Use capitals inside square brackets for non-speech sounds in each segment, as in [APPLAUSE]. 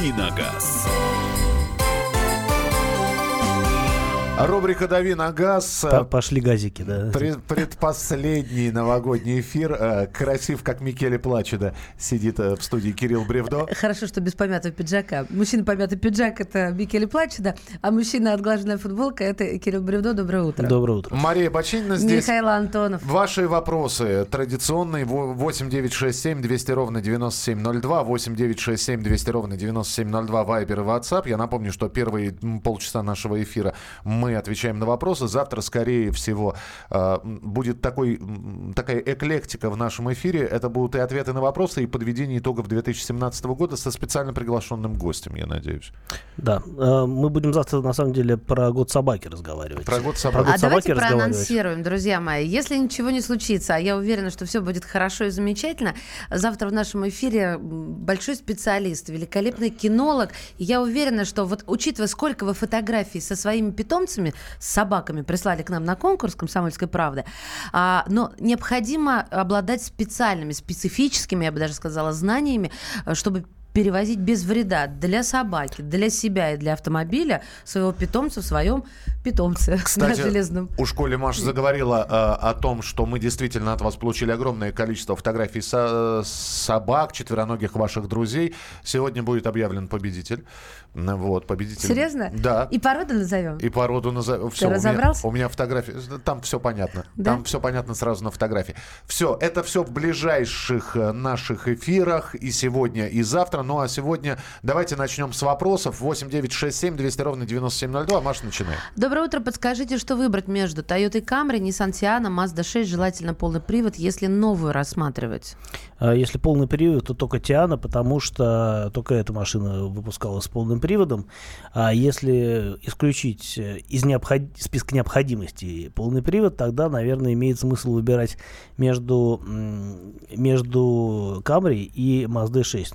«Давиногаз». Рубрика «Дави на газ». П- Пошли газики, да. Пред- предпоследний новогодний эфир. Э, Красив, как Микеле Плачеда, сидит э, в студии Кирилл Бревдо. Хорошо, что без помятого пиджака. Мужчина помятый пиджак – это Микеле Плачеда, а мужчина отглаженная футболка – это Кирилл Бревдо. Доброе утро. Доброе утро. Мария Бочинина здесь. Михаил Антонов. Ваши вопросы традиционные 8967 200 ровно 9702 8967 200 ровно 9702 Вайбер и WhatsApp. Я напомню, что первые полчаса нашего эфира мы отвечаем на вопросы. Завтра, скорее всего, э, будет такой, такая эклектика в нашем эфире. Это будут и ответы на вопросы, и подведение итогов 2017 года со специально приглашенным гостем, я надеюсь. Да, э, мы будем завтра, на самом деле, про год собаки разговаривать. Про год Про собаки. год А давайте собаки разговаривать. проанонсируем, друзья мои. Если ничего не случится, а я уверена, что все будет хорошо и замечательно, завтра в нашем эфире большой специалист, великолепный кинолог. Я уверена, что вот учитывая, сколько вы фотографий со своими питомцами, с собаками прислали к нам на конкурс «Комсомольской правды», а, но необходимо обладать специальными, специфическими, я бы даже сказала, знаниями, э, чтобы перевозить без вреда для собаки, для себя и для автомобиля своего питомца в своем питомце [LAUGHS] Кстати, на железном. у школе Маша заговорила э, о том, что мы действительно от вас получили огромное количество фотографий со- собак, четвероногих ваших друзей. Сегодня будет объявлен победитель. Вот, победитель. Серьезно? Да. И породу назовем? И породу назовем. Все, разобрался? У меня, у меня фотографии. Там все понятно. Да? Там все понятно сразу на фотографии. Все, это все в ближайших э, наших эфирах и сегодня, и завтра. Ну а сегодня давайте начнем с вопросов. 8967 200 ровно 9702. Маша, начинай. Доброе утро. Подскажите, что выбрать между Toyota Camry, Nissan Tiana, Mazda 6, желательно полный привод, если новую рассматривать? А Если полный привод, то только Тиана, потому что только эта машина выпускалась с полным приводом. А если исключить из необход... списка необходимостей полный привод, тогда, наверное, имеет смысл выбирать между, между Camry и Mazda 6.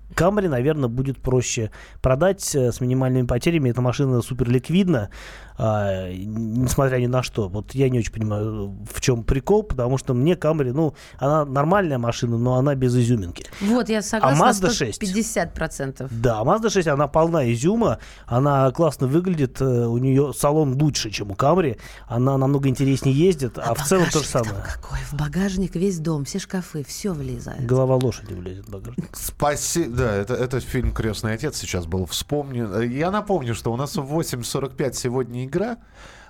Камри, наверное, будет проще продать э, с минимальными потерями. Эта машина супер ликвидна, а, несмотря ни на что. Вот я не очень понимаю, в чем прикол, потому что мне Камри, ну, она нормальная машина, но она без изюминки. Вот, я согласна. Mazda 6? 50%. Да, Mazda 6, она полна изюма, она классно выглядит, э, у нее салон лучше, чем у Камри, она намного интереснее ездит, а, в целом то же самое. какой? В багажник весь дом, все шкафы, все влезает. Голова лошади влезет в багажник. Спасибо. Да, это, это фильм «Крестный отец» сейчас был. Вспомню. Я напомню, что у нас в 8.45 сегодня игра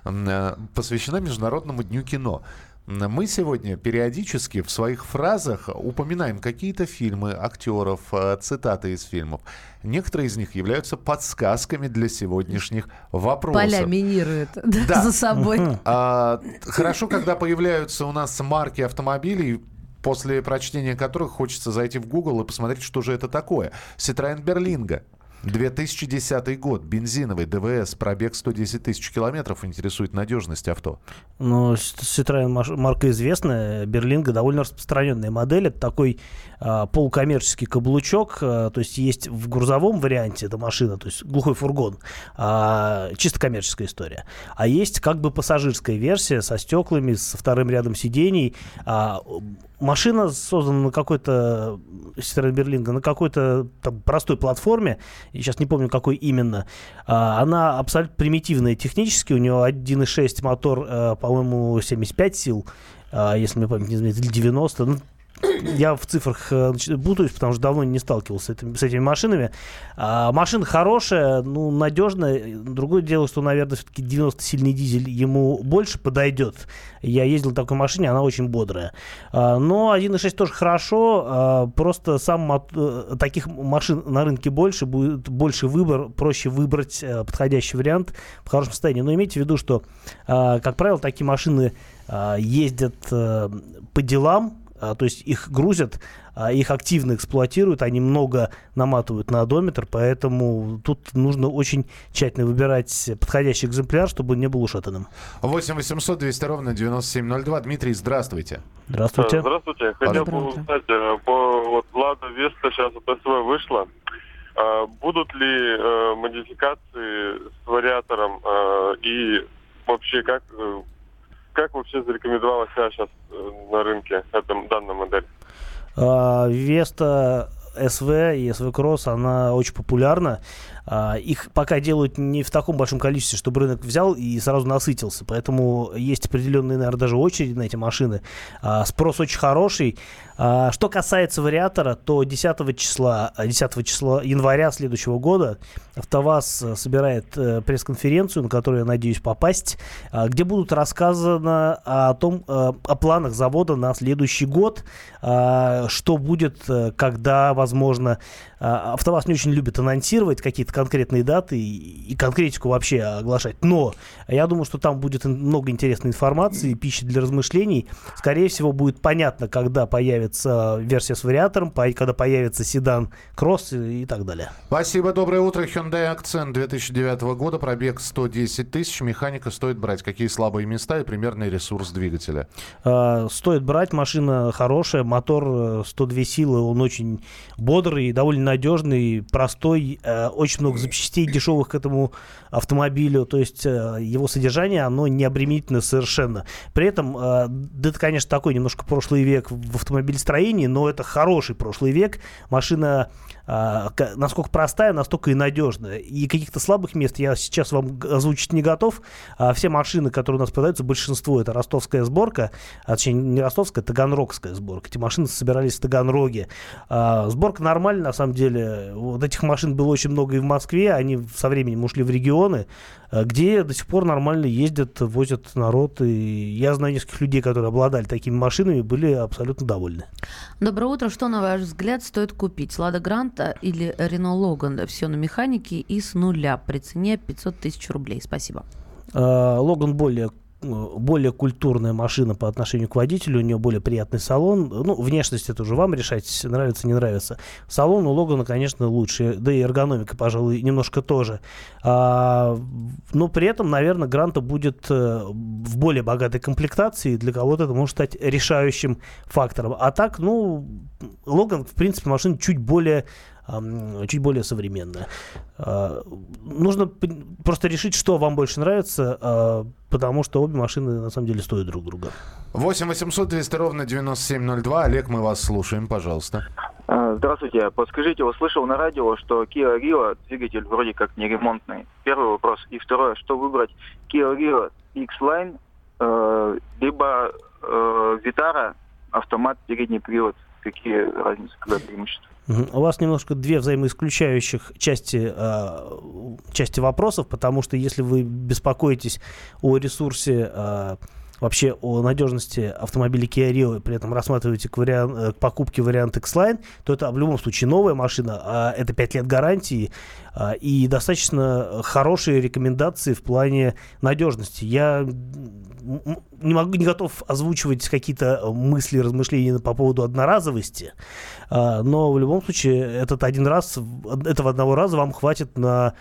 э, посвящена Международному дню кино. Мы сегодня периодически в своих фразах упоминаем какие-то фильмы, актеров, э, цитаты из фильмов. Некоторые из них являются подсказками для сегодняшних вопросов. Поля минирует Да. за собой. А, хорошо, когда появляются у нас марки автомобилей, после прочтения которых хочется зайти в Google и посмотреть, что же это такое. Citroёn Berlingo. 2010 год, бензиновый, ДВС, пробег 110 тысяч километров, интересует надежность авто. Citroёn маш- марка известная, Берлинга довольно распространенная модель. Это такой а, полукоммерческий каблучок, а, то есть есть в грузовом варианте эта машина, то есть глухой фургон, а, чисто коммерческая история. А есть как бы пассажирская версия со стеклами, со вторым рядом сидений. А, машина создана на какой-то Berlingo, на какой-то там простой платформе, я сейчас не помню, какой именно. А, она абсолютно примитивная технически, у нее 1.6 мотор, э, по-моему, 75 сил, а, если мне память не изменяет, или 90. Ну, я в цифрах э, путаюсь, потому что давно не сталкивался с, этим- с этими машинами. А, машина хорошая, ну, надежная. Другое дело, что, наверное, все-таки 90-сильный дизель ему больше подойдет. Я ездил в такой машине, она очень бодрая. А, но 1.6 тоже хорошо, а, просто сам мот- э, таких машин на рынке больше, будет больше выбор, проще выбрать э, подходящий вариант в хорошем состоянии. Но имейте в виду, что, а, как правило, такие машины а, ездят по делам, то есть их грузят, а, их активно эксплуатируют, они много наматывают на одометр, поэтому тут нужно очень тщательно выбирать подходящий экземпляр, чтобы он не был ушатанным. 8 800 200 ровно 9702. Дмитрий, здравствуйте. Здравствуйте. Здравствуйте. Хотел бы узнать, э, по вот Лада Веста сейчас вот СВ вышла. А, Будут ли э, модификации с вариатором э, и вообще как как вообще зарекомендовала себя сейчас э, на рынке эта данная модель? А, Веста СВ и СВ Кросс, она очень популярна. А, их пока делают не в таком большом количестве, чтобы рынок взял и сразу насытился. Поэтому есть определенные, наверное, даже очереди на эти машины. А, спрос очень хороший. А, что касается вариатора, то 10 числа, 10 числа января следующего года АвтоВАЗ э, собирает э, пресс-конференцию, на которую я надеюсь попасть, где будут рассказано о том, э, о планах завода на следующий год, что будет, когда, возможно, АвтоВАЗ не очень любит анонсировать какие-то конкретные даты и, и конкретику вообще оглашать. Но я думаю, что там будет много интересной информации, пищи для размышлений. Скорее всего, будет понятно, когда появится версия с вариатором, когда появится седан Кросс и, и так далее. Спасибо, доброе утро. Hyundai Accent 2009 года, пробег 110 тысяч. Механика стоит брать. Какие слабые места и примерный ресурс двигателя? А, стоит брать. Машина хорошая, мотор 102 э, силы, он очень бодрый, довольно надежный, простой, э, очень много запчастей дешевых к этому автомобилю, то есть э, его содержание, оно не обременительно совершенно. При этом, э, да это, конечно, такой немножко прошлый век в автомобилестроении, но это хороший прошлый век. Машина насколько простая, настолько и надежная. И каких-то слабых мест я сейчас вам озвучить не готов. А все машины, которые у нас продаются, большинство это ростовская сборка, а, точнее не ростовская, таганрогская сборка. Эти машины собирались в Таганроге. А, сборка нормальная, на самом деле. Вот этих машин было очень много и в Москве, они со временем ушли в регионы, где до сих пор нормально ездят, возят народ. И я знаю нескольких людей, которые обладали такими машинами, были абсолютно довольны. Доброе утро. Что, на ваш взгляд, стоит купить? Лада Гранта или Рено Логан? Все на механике и с нуля при цене 500 тысяч рублей. Спасибо. Э, Логан более более культурная машина по отношению к водителю, у нее более приятный салон. Ну, внешность это уже вам решать, нравится, не нравится. Салон у Логана, конечно, лучше, да и эргономика, пожалуй, немножко тоже. А, но при этом, наверное, Гранта будет э, в более богатой комплектации, для кого-то это может стать решающим фактором. А так, ну, Логан, в принципе, машина чуть более чуть более современная. А, нужно просто решить, что вам больше нравится, а, потому что обе машины на самом деле стоят друг друга. 8 800 200 ровно 9702. Олег, мы вас слушаем, пожалуйста. А, здравствуйте. Подскажите, услышал на радио, что Kia Rio двигатель вроде как не ремонтный. Первый вопрос. И второе, что выбрать? Kia Rio X-Line, э, либо э, Vitara, автомат, передний привод. Какие разницы, когда преимущества? У вас немножко две взаимоисключающих части, э, части вопросов, потому что если вы беспокоитесь о ресурсе э, вообще о надежности автомобиля Kia Rio, при этом рассматриваете к, вариант, э, к покупке вариант X-Line, то это в любом случае новая машина, а это 5 лет гарантии а, и достаточно хорошие рекомендации в плане надежности. Я не могу, не готов озвучивать какие-то мысли, размышления по поводу одноразовости, а, но в любом случае этот один раз, этого одного раза вам хватит на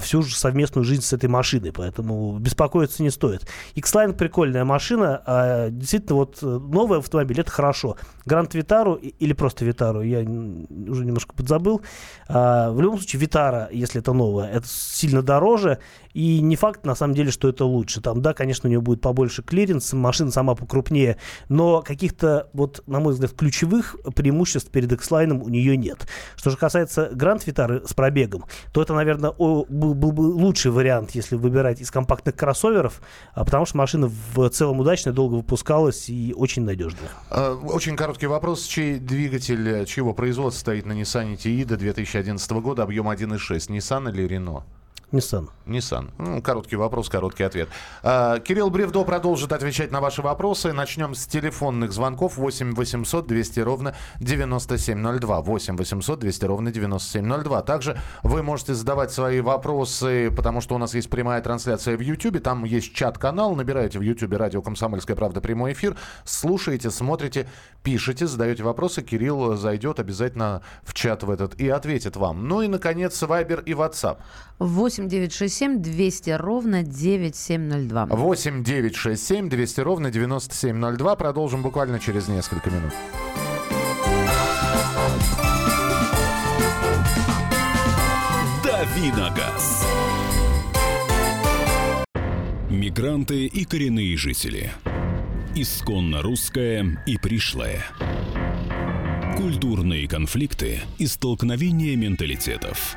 всю же совместную жизнь с этой машиной, поэтому беспокоиться не стоит. X-Line прикольная машина, а действительно вот э, новый автомобиль это хорошо. Гранд Витару или просто Витару, я уже немножко подзабыл. А, в любом случае Витара, если это новая, это сильно дороже, и не факт, на самом деле, что это лучше. Там, да, конечно, у нее будет побольше клиренс, машина сама покрупнее, но каких-то, вот, на мой взгляд, ключевых преимуществ перед X-Line у нее нет. Что же касается Гранд Витары с пробегом, то это, наверное, был, был бы лучший вариант, если выбирать из компактных кроссоверов, а потому что машина в целом удачная, долго выпускалась и очень надежная. А, очень короткий вопрос. Чей двигатель, чьего производства стоит на Nissan Tiida 2011 года, объем 1.6, Nissan или Renault? Nissan. Nissan. Ну, короткий вопрос, короткий ответ. А, Кирилл Бревдо продолжит отвечать на ваши вопросы. Начнем с телефонных звонков 8 800 200 ровно 9702. 8 800 200 ровно 9702. Также вы можете задавать свои вопросы, потому что у нас есть прямая трансляция в YouTube. Там есть чат-канал. Набираете в YouTube радио «Комсомольская правда» прямой эфир. Слушаете, смотрите, пишите, задаете вопросы. Кирилл зайдет обязательно в чат в этот и ответит вам. Ну и, наконец, Вайбер и WhatsApp. 8 967 200 ровно 9702. 8 967 200 ровно 9702. Продолжим буквально через несколько минут. Давиногаз. Мигранты и коренные жители. Исконно русская и пришлая. Культурные конфликты и столкновения менталитетов.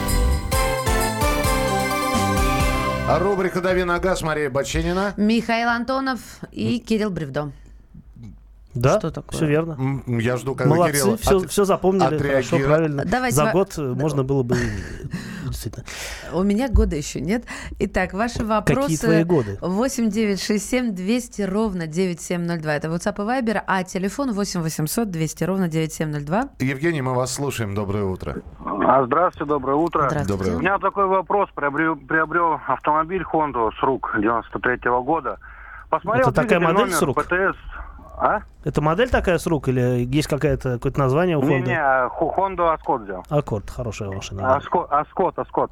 Рубрика «Дави на газ» Мария Баченина. Михаил Антонов и Кирилл Бревдо. Да, Что такое? все верно. Я жду, когда Молодцы, Кирилл все, от- все запомнили, хорошо, правильно. Давайте За год э, можно было бы действительно. У меня года еще нет. Итак, ваши вопросы... Какие твои годы? 8 9 6 7 200 ровно 9702. Это WhatsApp и Viber, а телефон 8 800 200 ровно 9702. Евгений, мы вас слушаем. Доброе утро. А, Здравствуйте, доброе утро. Здравствуйте. Доброе У меня такой вопрос. Приобрел, приобрел автомобиль Honda с рук 93 года. Посмотрел Это такая модель номер с рук? ПТС. А? Это модель такая с рук или есть какая-то, какое-то название у Honda? Ху- Honda Ascot взял. Аккорд, хорошая машина. Аско- Ascot, Ascot.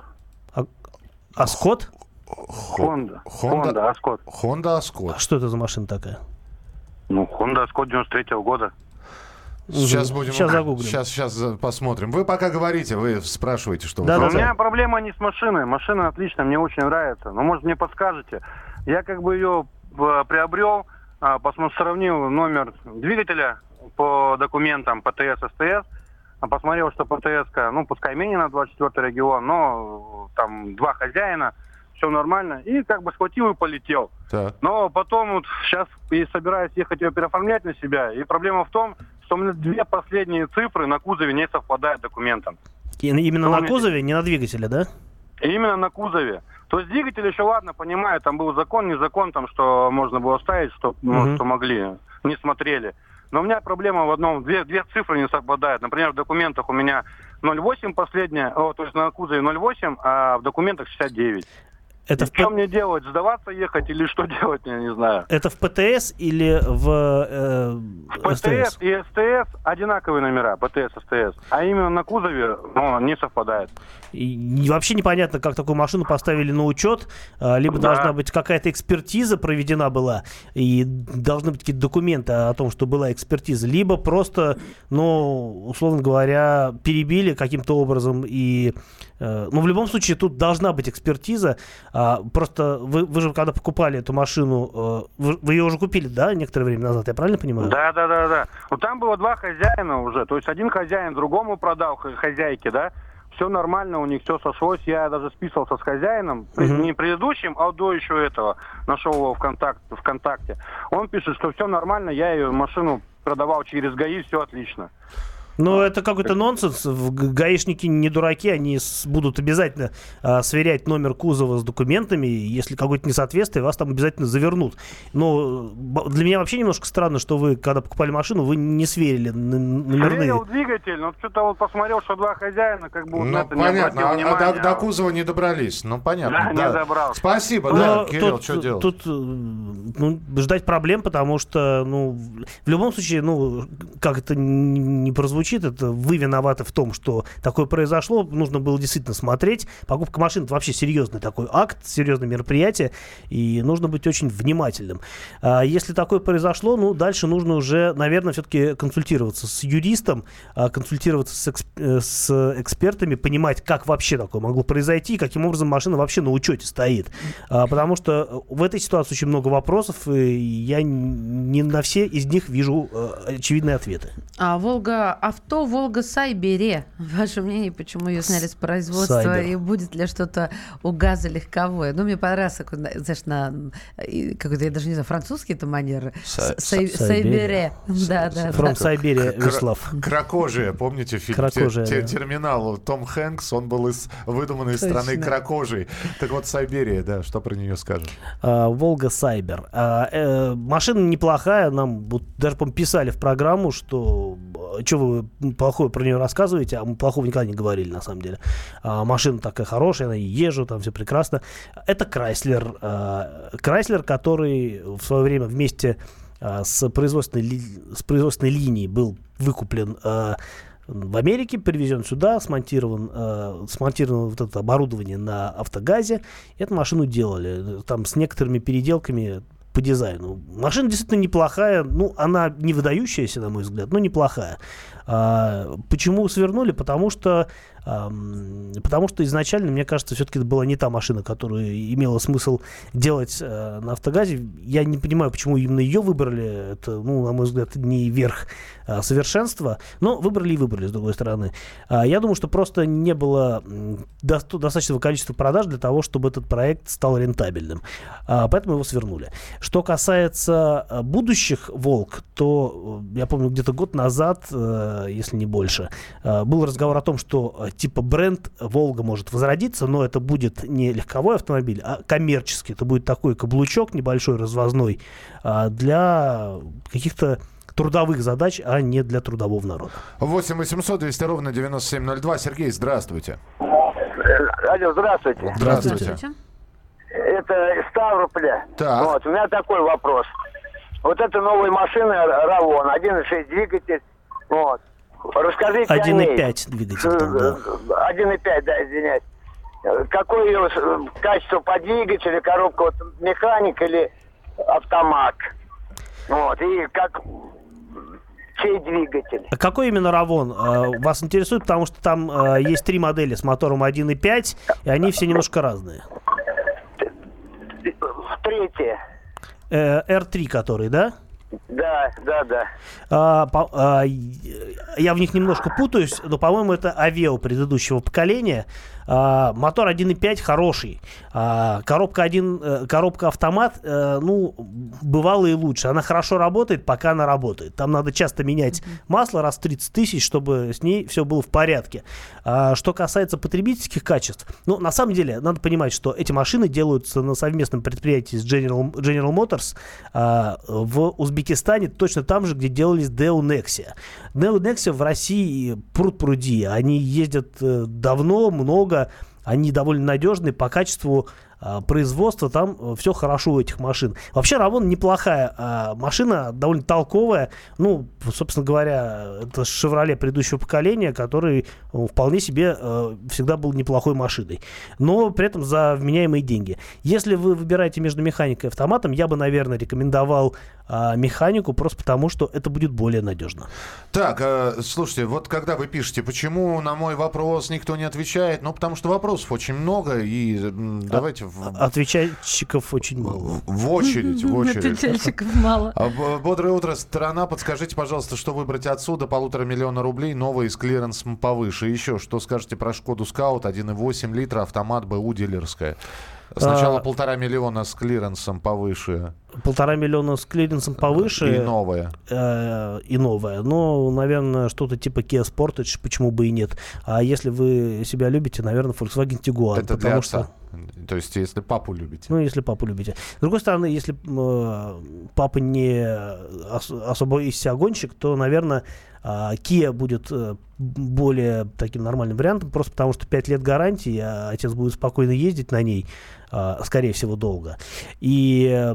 А Скотт? Honda. Honda- Honda Ascot. Honda Ascot. А что это за машина такая? Ну, Honda Ascot 93 года. Сейчас будем... Сейчас загуглим. Сейчас, сейчас посмотрим. Вы пока говорите, вы спрашиваете, что Да, вы да, У меня проблема не с машиной. Машина отличная, мне очень нравится. Но, может, мне подскажете. Я как бы ее э, приобрел, а, посмотрел, сравнил номер двигателя по документам ПТС, СТС. А Посмотрел, что ПТС, ну, пускай менее на 24 регион, но там два хозяина, все нормально. И как бы схватил и полетел. Так. Но потом вот сейчас и собираюсь ехать ее переоформлять на себя. И проблема в том, что у меня две последние цифры на кузове не совпадают документам. И Именно Ну, на кузове, не на двигателе, да? Именно на кузове. То есть двигатель еще ладно, понимаю, там был закон, не закон, там, что можно было ставить, что, ну, Мгм. что могли, не смотрели. Но у меня проблема в одном, две, две цифры не совпадают. Например, в документах у меня 0,8 последняя, о, то есть на кузове 0,8, а в документах 69. Это И в, что мне делать? Сдаваться ехать или что [LAUGHS] делать, я не знаю. это в ПТС или в э, ПТС СТС? и СТС одинаковые номера, ПТС, СТС. А именно на кузове ну, не совпадает. И вообще непонятно, как такую машину поставили на учет. А, Либо Да. должна быть какая-то экспертиза проведена была, и должны быть какие-то документы о том, что была экспертиза. Либо просто, ну, условно говоря, перебили каким-то образом. И, э, ну, в любом случае, тут должна быть экспертиза. А, Просто вы, вы же, когда покупали эту машину, э, вы, вы ее уже купили, да, некоторое время назад, я правильно понимаю? Да, да, да, да. Ну там было два хозяина уже. То есть один хозяин другому продал хозяйке, да. Все нормально, у них все сошлось. Я даже списывался с хозяином, при- Мгм. не предыдущим, а до еще этого. Нашел его ВКонтакте, ВКонтакте. Он пишет, что все нормально, я ее машину продавал через ГАИ, все отлично. Ну, это какой-то нонсенс. Гаишники не дураки, они с- будут обязательно а, сверять номер кузова с документами. Если какое-то несоответствие, вас там обязательно завернут. Но б- для меня вообще немножко странно, что вы, когда покупали машину, вы не сверили номерные. Сверил двигатель, но что-то вот посмотрел, что два хозяина, как бы вот Ну, на это не понятно, обратил а- а внимания. до, до кузова не добрались. Ну, понятно. Да, не добрался. Спасибо, Но да, Кирилл, тут, что делать? тут, э, ну, ждать проблем, потому что, ну, в- любом случае, ну, как это не прозвучит, это вы виноваты в том, что такое произошло. Нужно было действительно смотреть. Покупка машин это вообще серьезный такой акт, серьезное мероприятие, и нужно быть очень внимательным. А если такое произошло, ну, дальше нужно уже, наверное, все-таки консультироваться с юристом, а, консультироваться с, эксп- э, с экспертами, понимать, как вообще такое могло произойти, и каким образом машина вообще на учете стоит. А, Потому что в этой ситуации очень много вопросов, и я не на все из них вижу э, очевидные ответы. А Волга авто, Волга Сайбере. Ваше мнение, почему ее сняли с производства Сайбер. и будет ли что-то у газа легковое? Ну, мне понравился, знаешь, на какой-то, я даже не знаю, французский это манер. Сайбере. Да, да, From Кра- Веслав. Кракожия, помните фильм Кракожия, Те- те- да. «Терминал»? Том Хэнкс, он был из выдуманной Точно. страны Кракожии. Так вот, Сайберия, да, что про нее скажем? А, Волга Сайбер. А, э, машина неплохая, нам вот даже по писали в программу, что что вы плохое про нее рассказываете, а мы плохого никогда не говорили на самом деле. А, машина такая хорошая, я езжу, там все прекрасно. Это Крайслер. а, Крайслер, который в свое время вместе а, с, производственной, с производственной линии был выкуплен а, в Америке, привезен сюда, смонтирован, э, смонтировано вот это оборудование на автогазе. Эту машину делали. Там с некоторыми переделками по дизайну. Машина действительно неплохая, ну, она не выдающаяся, на мой взгляд, но неплохая. А, почему свернули? Потому что Потому что изначально, мне кажется, все-таки это была не та машина, которую имело смысл делать э, на автогазе. Я не понимаю, почему именно ее выбрали. Это, ну, на мой взгляд, не верх а, совершенства. Но выбрали и выбрали, с другой стороны. А, я думаю, что просто не было до достаточного количества продаж для того, чтобы этот проект стал рентабельным. А, поэтому его свернули. Что касается будущих «Волк», то э, я помню, где-то год назад, э, если не больше, был разговор о том, что типа бренд Волга может возродиться, но это будет не легковой автомобиль, а коммерческий. Это будет такой каблучок небольшой, развозной, а, для каких-то трудовых задач, а не для трудового народа. 8 800 200 ровно 9702. Сергей, здравствуйте. Алло, здравствуйте. Здравствуйте. Это Ставрополя. Так. Вот, у меня такой вопрос. Вот это новая машина Равон, 1.6 двигатель. Вот. Расскажите 1,5 двигатель там, да. 1,5, да, извиняюсь. Какое ее качество по двигателю, коробка вот механик или автомат? Вот, и как чей двигатель. А какой именно Равон э, вас интересует? Потому что там э, есть три модели с мотором 1.5, и они все немножко разные. Третья. Э, R3 который, да? Да, да, да. А, по, а, я в них немножко путаюсь, но, по-моему, это Авео предыдущего поколения. А, мотор 1.5 хороший. А, коробка, 1, э, коробка автомат, а, ну, бывало и лучше. Она хорошо работает, пока она работает. Там надо часто менять масло раз в 30 тысяч, чтобы с ней все было в порядке. А, что касается потребительских качеств, ну, на самом деле, надо понимать, что эти машины делаются на совместном предприятии с General, General Motors а, в Узбекистане, точно там же, где делались Deo Nexia. Deo Nexia в России пруд пруди. Они ездят э, давно, много, они довольно надежные по качеству производства, там э, все хорошо у этих машин. Вообще Равон неплохая а, машина, довольно толковая. Ну, собственно говоря, это Шевроле предыдущего поколения, который э, вполне себе э, всегда был неплохой машиной. Но при этом за вменяемые деньги. Если вы выбираете между механикой и автоматом, я бы, наверное, рекомендовал а, механику просто потому, что это будет более надежно. Так, э, слушайте, вот когда вы пишете, почему на мой вопрос никто не отвечает, ну, потому что вопросов очень много, и давайте Отвечальщиков очень мало. В очередь, в очередь. Отвечальщиков мало. А, бодрое утро, страна. Подскажите, пожалуйста, что выбрать отсюда? Полутора миллиона рублей, новый с клиренсом повыше. Еще, что скажете про Шкоду Скаут? 1,8 литра, автомат БУ дилерская. Сначала а, полтора миллиона с клиренсом повыше. Полтора миллиона с клиренсом повыше. И новое. Э, и новое. Ну, наверное, что-то типа Kia Sportage, почему бы и нет. А если вы себя любите, наверное, Volkswagen Tiguan. Это потому что... То есть, если папу любите. Ну, если папу любите. С другой стороны, если э, папа не ос- особо из себя гонщик, то, наверное, э, Kia будет э, более таким нормальным вариантом, просто потому что 5 лет гарантии, а отец будет спокойно ездить на ней, а, скорее всего, долго. И,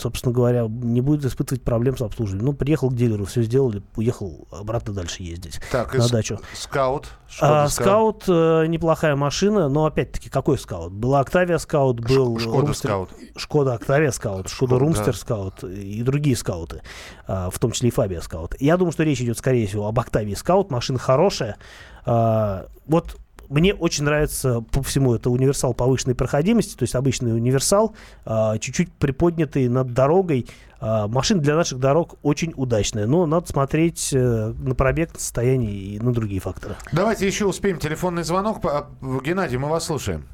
собственно говоря, не будет испытывать проблем с обслуживанием. Ну, приехал к дилеру, все сделали, уехал обратно дальше ездить так, на дачу. Скаут? А, скаут э, неплохая машина, но опять-таки какой скаут? Была Октавия скаут, был Шкода Румстер, скаут. Шкода Октавия скаут, Шкода Румстер да. скаут и другие скауты, а, в том числе и Фабия скаут. Я думаю, что речь идет, скорее всего, об Октавии скаут. Машина хорошая. А, вот мне очень нравится по всему это универсал повышенной проходимости, то есть обычный универсал, а, чуть-чуть приподнятый над дорогой. А, машина для наших дорог очень удачная, но надо смотреть э, на пробег, на состояние и на другие факторы. Давайте еще успеем телефонный звонок. Геннадий, мы вас слушаем.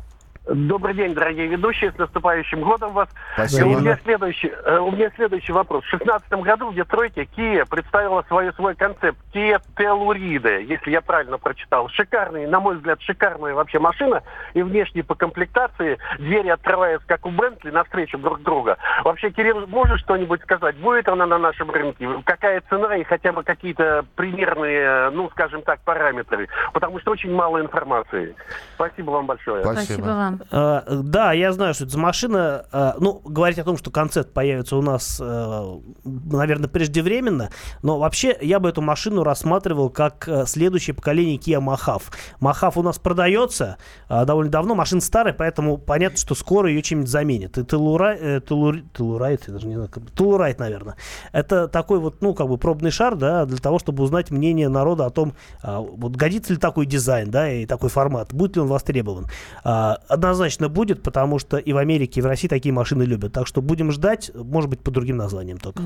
Добрый день, дорогие ведущие, с наступающим годом вас. Спасибо. У меня следующий, э, у меня следующий вопрос. В 2016 году в Детройте Kia представила свой, свой концепт Kia Telluride, если я правильно прочитал. Шикарный, на мой взгляд, шикарная вообще машина. И внешне по комплектации двери открываются, как у Бентли, навстречу друг друга. Вообще, Кирилл, можешь что-нибудь сказать? Будет она на нашем рынке? Какая цена и хотя бы какие-то примерные, ну, скажем так, параметры? Потому что очень мало информации. Спасибо вам большое. Спасибо, Спасибо вам. Роман. А, да, я знаю, что это за машина. А, ну, говорить о том, что концепт появится у нас, а, наверное, преждевременно. Но вообще я бы эту машину рассматривал как а, следующее поколение Kia Mahav. Mahav у нас продается а, довольно давно. Машина старая, поэтому понятно, что скоро ее чем-нибудь заменят. И Телурай, э, я даже не знаю, Телурайт, наверное. Это такой вот, ну, как бы пробный шар, да, для того, чтобы узнать мнение народа о том, а, вот годится ли такой дизайн, да, и такой формат, будет ли он востребован. А, однозначно будет, потому что и в Америке, и в России такие машины любят. Так что будем ждать, может быть, по другим названиям только.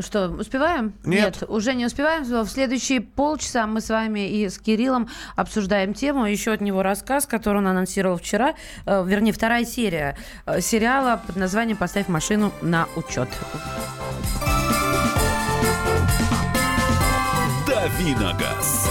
Что, успеваем? Нет. уже не успеваем. В следующие полчаса мы с вами и с Кириллом обсуждаем тему. Еще от него рассказ, который он анонсировал вчера. Э, вернее, вторая серия э, сериала под названием «Поставь машину на учет». Давиногаз.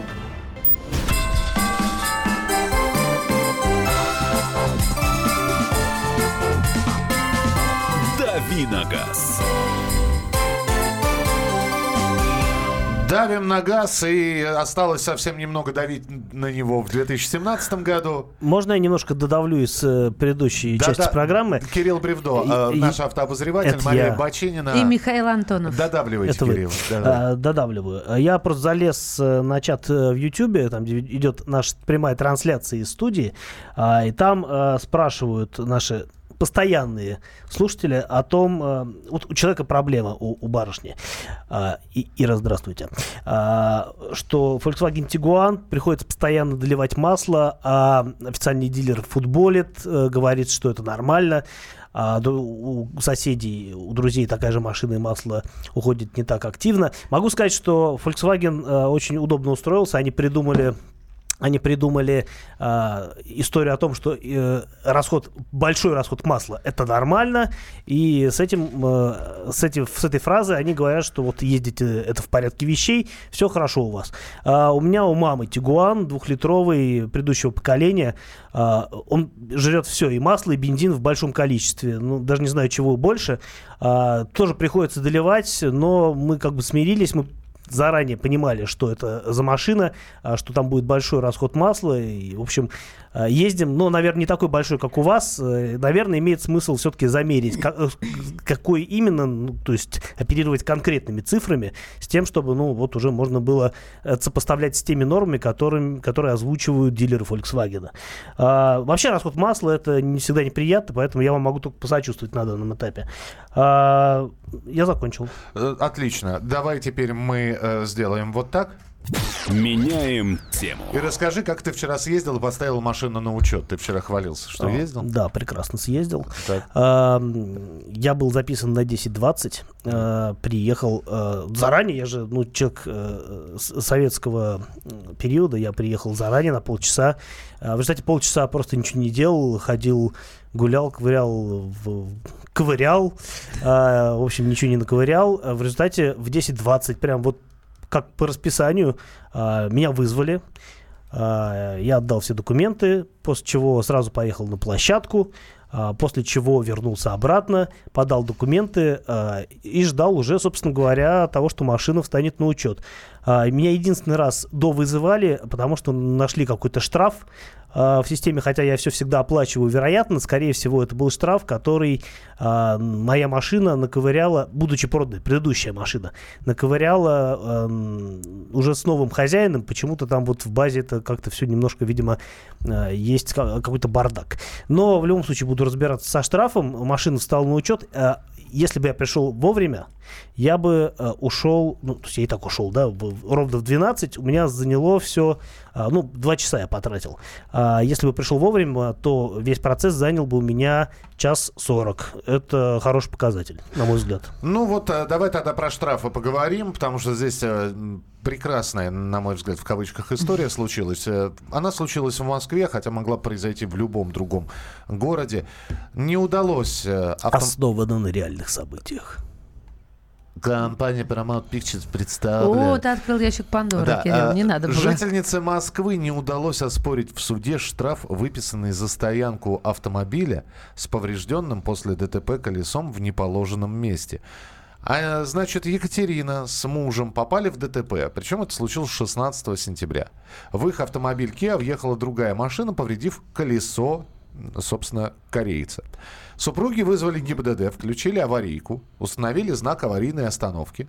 Давиногаз. Давим на газ, и осталось совсем немного давить на него в 2017 году. Можно я немножко додавлю из э, предыдущей Да, части да. программы? Кирилл Бревдо, э, И- и- наш автообозреватель, это Мария я. Бачинина. И Михаил Антонов. Додавливайте, Это вы. Кирилл. Да-да. А, додавливаю. Я просто залез э, на чат э, в Ютьюбе, там где идет наша прямая трансляция из студии, а, и там э, спрашивают наши постоянные слушатели о том, э, вот у человека проблема, у, у барышни, а, и, Ира, здравствуйте, а, что Volkswagen Tiguan приходится постоянно доливать масло, а официальный дилер футболит, э, говорит, что это нормально, а у соседей, у друзей такая же машина и масло уходит не так активно. Могу сказать, что Volkswagen э, очень удобно устроился. Они придумали они придумали а, историю о том, что э, расход, большой расход масла это нормально, и с этим, э, с, этим, с этой фразой они говорят, что вот ездите, это в порядке вещей, все хорошо у вас. А, у меня у мамы Тигуан двухлитровый предыдущего поколения, а, он жрет все, и масло, и бензин в большом количестве, ну даже не знаю чего больше, А, тоже приходится доливать, но мы как бы смирились, мы заранее понимали, что это за машина, а, что там будет большой расход масла. И, в общем, а, ездим, но, наверное, не такой большой, как у вас. Э, Наверное, имеет смысл все-таки замерить, э, какой именно, ну, то есть оперировать конкретными цифрами, с тем, чтобы, ну, вот уже можно было э, сопоставлять с теми нормами, которыми, которые озвучивают дилеры Volkswagen. А, вообще, расход масла это не всегда неприятно, поэтому я вам могу только посочувствовать на данном этапе. А, я закончил. Отлично. Давай теперь мы э, сделаем вот так. Меняем тему. И расскажи, как ты вчера съездил и поставил машину на учет. Ты вчера хвалился, что А, ездил. Да, прекрасно съездил. Так. А, Я был записан на 10.20, э, приехал э, заранее, я же ну, человек э, с- советского периода, я приехал заранее на полчаса. А, В результате полчаса просто ничего не делал, ходил, гулял, ковырял, в- ковырял, а, в общем, ничего не наковырял. А В результате в 10.20, прям вот как по расписанию, а, меня вызвали. А, Я отдал все документы, после чего сразу поехал на площадку, а, после чего вернулся обратно, подал документы и ждал уже, собственно говоря, того, что машина встанет на учет. Меня единственный раз до вызывали, потому что нашли какой-то штраф в системе, хотя я все всегда оплачиваю, вероятно, скорее всего, это был штраф, который а, моя машина наковыряла, будучи проданной, предыдущая машина, наковыряла ам, уже с новым хозяином, почему-то там вот в базе это как-то все немножко, видимо, а, есть ка- какой-то бардак. Но в любом случае буду разбираться со штрафом, машина встала на учет, а, если бы я пришел вовремя, я бы э, ушел, ну, то есть я и так ушел, да, в, ровно в 12, у меня заняло все, э, ну, 2 часа я потратил. А если бы пришел вовремя, то весь процесс занял бы у меня час 40. Это хороший показатель, на мой взгляд. Ну вот, э, давай тогда про штрафы поговорим, потому что здесь э, прекрасная, на мой взгляд, в кавычках история случилась. Э, Она случилась в Москве, хотя могла произойти в любом другом городе. Не удалось... э, авто- Основано на реальных событиях. Компания Paramount Pictures О, представляет... ты открыл ящик Пандоры, Да, Кирилл, а, не надо было. Жительнице Москвы не удалось оспорить в суде штраф, выписанный за стоянку автомобиля с поврежденным после ДТП колесом в неположенном месте. А, значит, Екатерина с мужем попали в ДТП, причем это случилось 16 сентября. В их автомобиль Kia въехала другая машина, повредив колесо, собственно, корейца. Супруги вызвали ГИБДД, включили аварийку, установили знак аварийной остановки.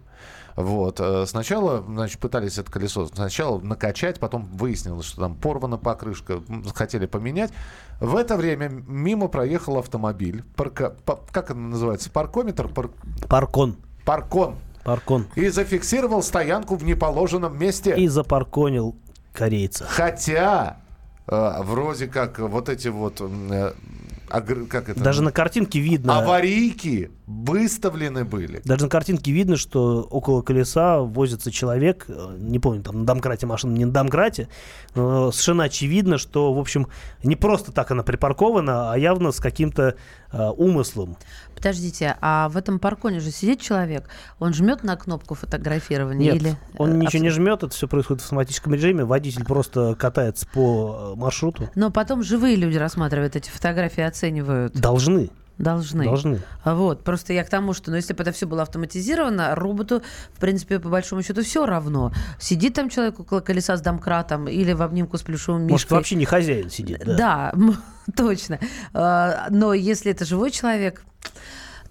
Вот. э, Сначала, значит, пытались это колесо сначала накачать, потом выяснилось, что там порвана покрышка, хотели поменять. В это время мимо проехал автомобиль. Парка- па- как это называется? Паркометр? Пар- Паркон. паркон. Паркон. И зафиксировал стоянку в неположенном месте. И запарконил корейца. Хотя, вроде как вот эти вот... э, как это? Даже на картинке видно... Аварийки выставлены были. Даже на картинке видно, что около колеса возится человек, э, не помню, там на домкрате машина, не на домкрате, но совершенно очевидно, что, в общем, не просто так она припаркована, а явно с каким-то э, умыслом. Подождите, а в этом парконе же сидит человек, он жмет на кнопку фотографирования Нет, или... он э, ничего не жмет, это все происходит в автоматическом режиме, водитель просто катается по э, маршруту. Но потом живые люди рассматривают эти фотографии, оценивают. Должны, Должны. должны. Вот, просто я к тому, что, ну, если бы это все было автоматизировано, роботу, в принципе, по большому счету, все равно. Сидит там человек около колеса с домкратом или в обнимку с плюшевым мишкой. Может, вообще не хозяин сидит, да? Да, [LAUGHS] точно. А, Но если это живой человек,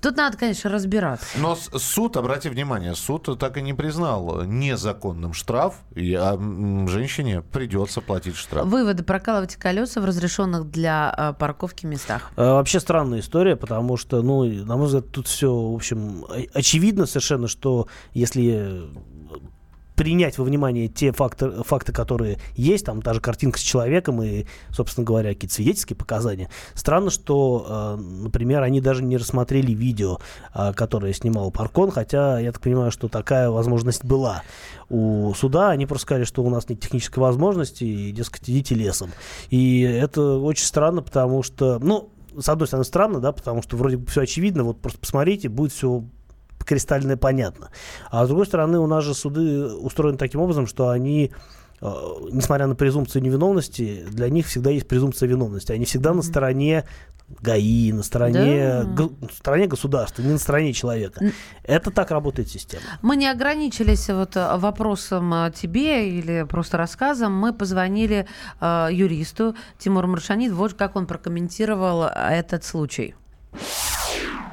тут надо, конечно, разбираться. Но суд, обрати внимание, суд так и не признал незаконным штраф, и а, женщине придется платить штраф. Выводы. Прокалывать колеса в разрешенных для а, парковки местах. Э, Вообще странная история, потому что, ну, на мой взгляд, тут все, в общем, очевидно совершенно, что если э, принять во внимание те факты, факты, которые есть, там даже картинка с человеком и, собственно говоря, какие-то свидетельские показания. Странно, что, э, например, они даже не рассмотрели видео, э, которое снимал Паркон, хотя я так понимаю, что такая возможность была у суда. Они просто сказали, что у нас нет технической возможности, и, дескать, идите лесом. И это очень странно, потому что, ну, с одной стороны, странно, да, потому что вроде бы все очевидно, вот просто посмотрите, будет все кристально понятно. А с другой стороны, у нас же суды устроены таким образом, что они э, несмотря на презумпцию невиновности, для них всегда есть презумпция виновности. Они всегда на стороне ГАИ, на стороне, Да. го- на стороне государства, не на стороне человека. Это так работает система. Мы не ограничились вот э, вопросом э, тебе или просто рассказом. Мы позвонили э, юристу Тимуру Маршанид. Вот как он прокомментировал этот случай.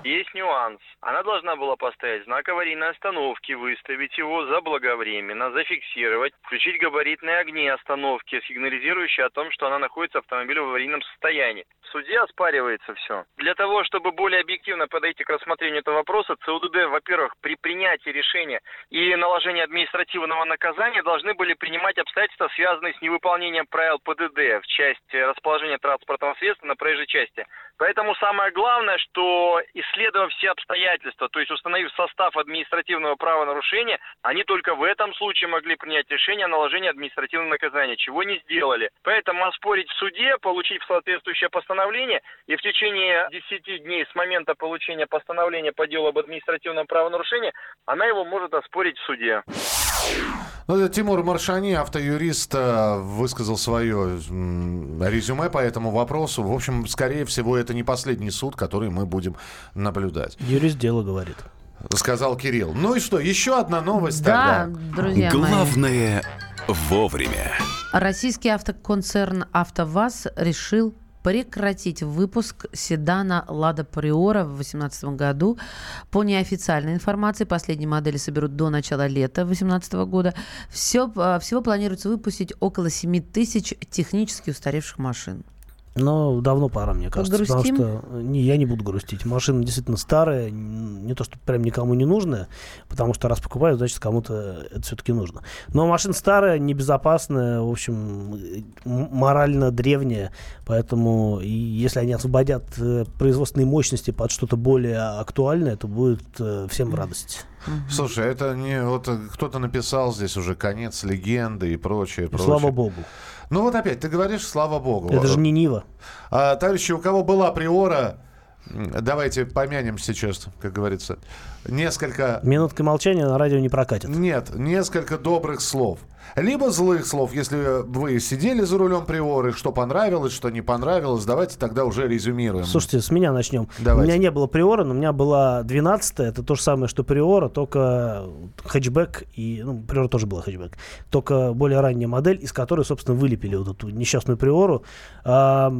Есть нюанс. Она должна была поставить знак аварийной остановки, выставить его заблаговременно, зафиксировать, включить габаритные огни остановки, сигнализирующие о том, что она находится автомобиль в аварийном состоянии. В суде оспаривается все. Для того, чтобы более объективно подойти к рассмотрению этого вопроса, ЦУДД, во-первых, при принятии решения и наложении административного наказания должны были принимать обстоятельства, связанные с невыполнением правил ПДД в части расположения транспортного средства на проезжей части. Поэтому самое главное, что исследовав все обстоятельства, то есть установив состав административного правонарушения, они только в этом случае могли принять решение о наложении административного наказания, чего не сделали. Поэтому оспорить в суде, получить соответствующее постановление и в течение 10 дней с момента получения постановления по делу об административном правонарушении, она его может оспорить в суде. Ну, Тимур Маршани, автоюрист, э, высказал свое резюме по этому вопросу. В общем, скорее всего, это не последний суд, который мы будем наблюдать. Юрист дело говорит. Сказал Кирилл. Ну и что, еще одна новость Да, тогда. друзья мои. Главное вовремя. Российский автоконцерн «АвтоВАЗ» решил прекратить выпуск седана «Лада Приора» в 2018 году. По неофициальной информации, последние модели соберут до начала лета 2018 года. Все, всего планируется выпустить около 7 тысяч технически устаревших машин. Но давно пора, мне кажется. Погрустим? Потому что не, я не буду грустить. Машина действительно старая, не то, что прям никому не нужная, потому что раз покупают, значит, кому-то это все-таки нужно. Но машина старая, небезопасная, в общем, э, морально древняя, поэтому и если они освободят э, производственные мощности под что-то более актуальное, то будет э, всем в радость. Слушай, это не вот э, кто-то написал здесь уже конец легенды и прочее, И прочее. слава богу. Ну вот опять, ты говоришь, слава богу. Это же не Нива. А, товарищи, у кого была приора, давайте помянем сейчас, как говорится, несколько... Минутка молчания на радио не прокатит. Нет, несколько добрых слов. Либо злых слов, если вы сидели за рулем приоры, что понравилось, что не понравилось, давайте тогда уже резюмируем. Слушайте, с меня начнем. Давайте. У меня не было Приора, но у меня была 12 это то же самое, что Приора, только хэтчбэк, и, ну, Приора тоже была хэтчбэк, только более ранняя модель, из которой, собственно, вылепили вот эту несчастную Приору. А,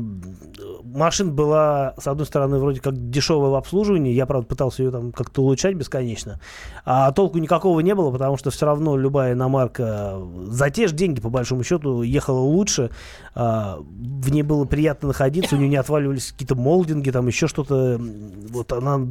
машина была, с одной стороны, вроде как дешевая в обслуживании, я, правда, пытался ее там как-то улучшать бесконечно, а толку никакого не было, потому что все равно любая иномарка за те же деньги, по большому счету, ехала лучше, а, в ней было приятно находиться, у нее не отваливались какие-то молдинги, там еще что-то. Вот она...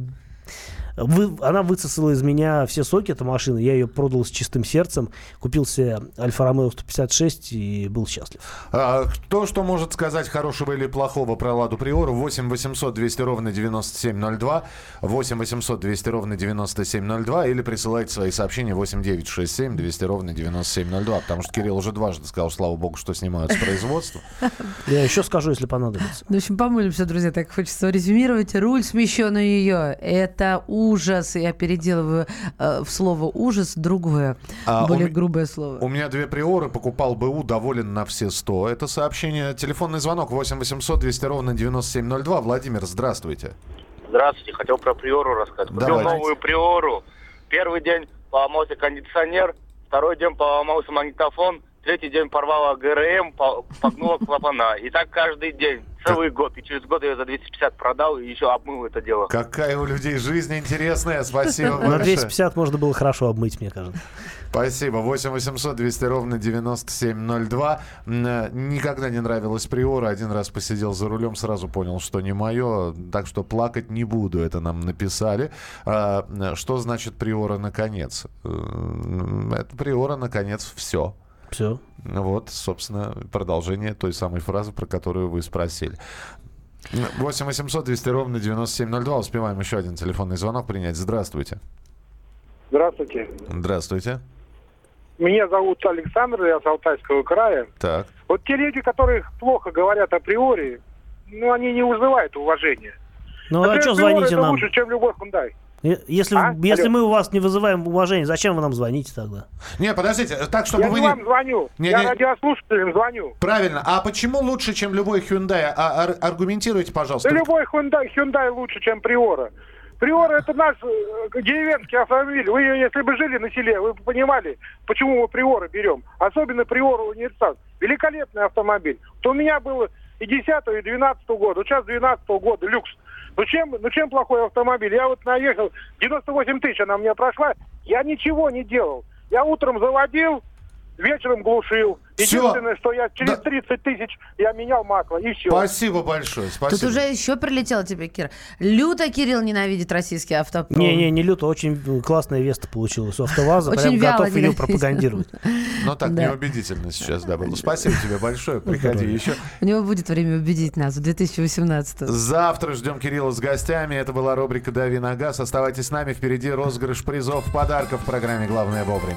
Вы, она высосала из меня все соки, эта машина. Я ее продал с чистым сердцем. Купил себе Альфа Ромео 156 и был счастлив. А, кто что может сказать хорошего или плохого про Ладу Приору? 8 800 200 ровно 9702. 8 800 200 ровно 9702. Или присылайте свои сообщения 8 967 200 ровно 9702. Потому что Кирилл уже дважды сказал, слава богу, что снимают с производства. [LAUGHS] Я еще скажу, если понадобится. Ну, в общем, помолимся, друзья, так хочется резюмировать. Руль смещенный ее. Это ужас. Я переделываю э, в слово ужас другое, А, более у грубое слово. У меня две приоры, покупал БУ, доволен на все 100. Это сообщение, телефонный звонок 8 800 200 ровно 9702. Владимир, здравствуйте. Здравствуйте, хотел про Приору рассказать. Купил Давайте. новую Приору. Первый день поломался кондиционер, второй день поломался магнитофон, третий день порвала ГРМ, по- погнула клапана. И так каждый день, целый год. И через год я за 250 продал и еще обмыл это дело. Какая у людей жизнь интересная. Спасибо На большое. 250 можно было хорошо обмыть, мне кажется. Спасибо. 8 800 200 ровно 9702. М, э, Никогда не нравилась Приора. Один раз посидел за рулем, сразу понял, что не мое. Так что плакать не буду. Это нам написали. А, э, Что значит Приора наконец? М, Это Приора наконец все. Все. Вот, собственно, продолжение той самой фразы, про которую вы спросили. 8 800 200 ровно 9702. Успеваем еще один телефонный звонок принять. Здравствуйте. Здравствуйте. Здравствуйте. Меня зовут Александр, я с Алтайского края. Так. Вот те люди, которые плохо говорят априори, ну, они не вызывают уважения. Ну, а Например, что звоните это нам? лучше, чем любой Hyundai. Если, А? если Алло. мы у вас не вызываем уважения, зачем вы нам звоните тогда? Не, подождите, так, чтобы я вы не не... вам звоню, Не, я не- радиослушателям звоню. Правильно. А почему лучше, чем любой Hyundai? А, ар- аргументируйте, пожалуйста. Да любой Hyundai, Hyundai лучше, чем Приора. Приора это наш э, деревенский автомобиль. Вы, если бы жили на селе, вы бы понимали, почему мы Приора берем. Особенно Приора Универсал. Великолепный автомобиль. То у меня было и 10 и 12 года. Вот сейчас 12 года люкс. Ну чем, ну чем плохой автомобиль? Я вот наехал, 98 тысяч она меня прошла. Я ничего не делал. Я утром заводил, вечером глушил. Единственное, что я через 30 тысяч я менял масло, и все. Спасибо большое. Спасибо. Тут уже еще прилетело тебе, Кир. Люто Кирилл ненавидит российский автопром. Не-не, не люто, очень классная веста получилась у АвтоВАЗа. Очень Прям вяло готов ее пропагандировать. [LAUGHS] Ну так, Да. неубедительно сейчас, да, было. Спасибо тебе большое. Приходи еще. У него будет время убедить нас в 2018 Завтра ждем Кирилла с гостями. Это была рубрика «Дави на газ». Оставайтесь с нами. Впереди розыгрыш призов, подарков в программе «Главное вовремя».